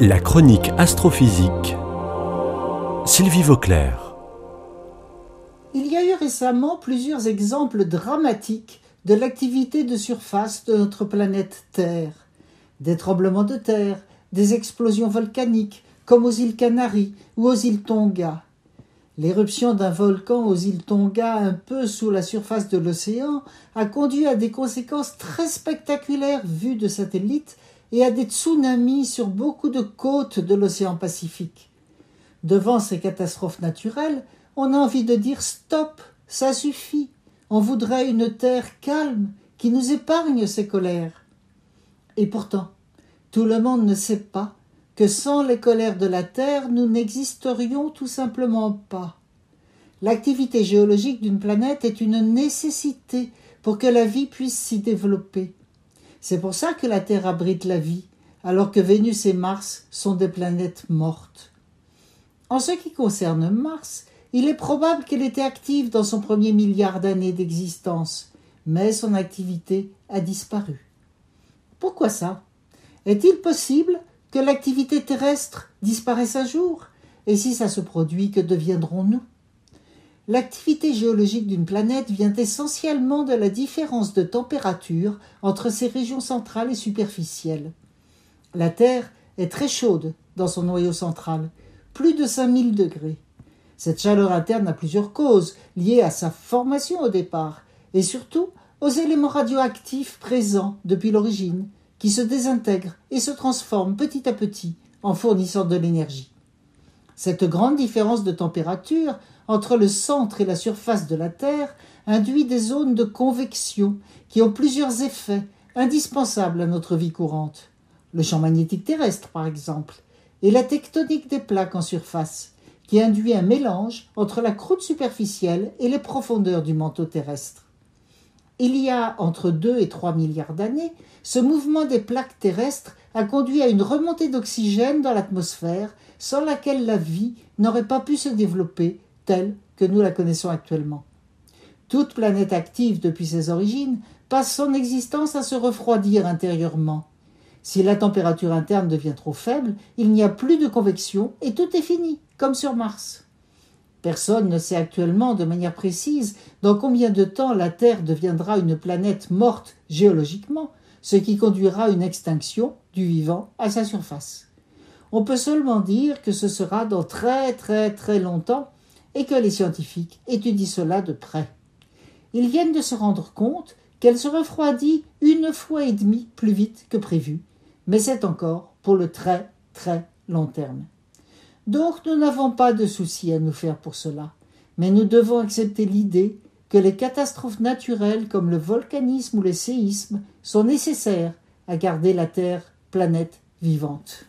La chronique astrophysique. Sylvie Vauclair. Il y a eu récemment plusieurs exemples dramatiques de l'activité de surface de notre planète Terre. Des tremblements de terre, des explosions volcaniques, comme aux îles Canaries ou aux îles Tonga. L'éruption d'un volcan aux îles Tonga, un peu sous la surface de l'océan, a conduit à des conséquences très spectaculaires vues de satellite et à des tsunamis sur beaucoup de côtes de l'océan Pacifique. Devant ces catastrophes naturelles, on a envie de dire stop, ça suffit. On voudrait une terre calme qui nous épargne ces colères. Et pourtant, tout le monde ne sait pas que sans les colères de la Terre, nous n'existerions tout simplement pas. L'activité géologique d'une planète est une nécessité pour que la vie puisse s'y développer. C'est pour ça que la Terre abrite la vie, alors que Vénus et Mars sont des planètes mortes. En ce qui concerne Mars, il est probable qu'elle était active dans son premier milliard d'années d'existence, mais son activité a disparu. Pourquoi ça? Est-il possible que l'activité terrestre disparaisse un jour? Et si ça se produit, que deviendrons-nous? L'activité géologique d'une planète vient essentiellement de la différence de température entre ses régions centrales et superficielles. La Terre est très chaude dans son noyau central, plus de 5000 degrés. Cette chaleur interne a plusieurs causes liées à sa formation au départ et surtout aux éléments radioactifs présents depuis l'origine, qui se désintègrent et se transforment petit à petit en fournissant de l'énergie. Cette grande différence de température entre le centre et la surface de la Terre induit des zones de convection qui ont plusieurs effets indispensables à notre vie courante. Le champ magnétique terrestre, par exemple, et la tectonique des plaques en surface, qui induit un mélange entre la croûte superficielle et les profondeurs du manteau terrestre. Il y a entre 2 et 3 milliards d'années, ce mouvement des plaques terrestres a conduit à une remontée d'oxygène dans l'atmosphère sans laquelle la vie n'aurait pas pu se développer telle que nous la connaissons actuellement. Toute planète active depuis ses origines passe son existence à se refroidir intérieurement. Si la température interne devient trop faible, il n'y a plus de convection et tout est fini, comme sur Mars. Personne ne sait actuellement de manière précise dans combien de temps la Terre deviendra une planète morte géologiquement, ce qui conduira à une extinction du vivant à sa surface. On peut seulement dire que ce sera dans très très très longtemps et que les scientifiques étudient cela de près. Ils viennent de se rendre compte qu'elle se refroidit une fois et demie plus vite que prévu, mais c'est encore pour le très très long terme. Donc nous n'avons pas de souci à nous faire pour cela, mais nous devons accepter l'idée que les catastrophes naturelles comme le volcanisme ou les séismes sont nécessaires à garder la Terre planète vivante.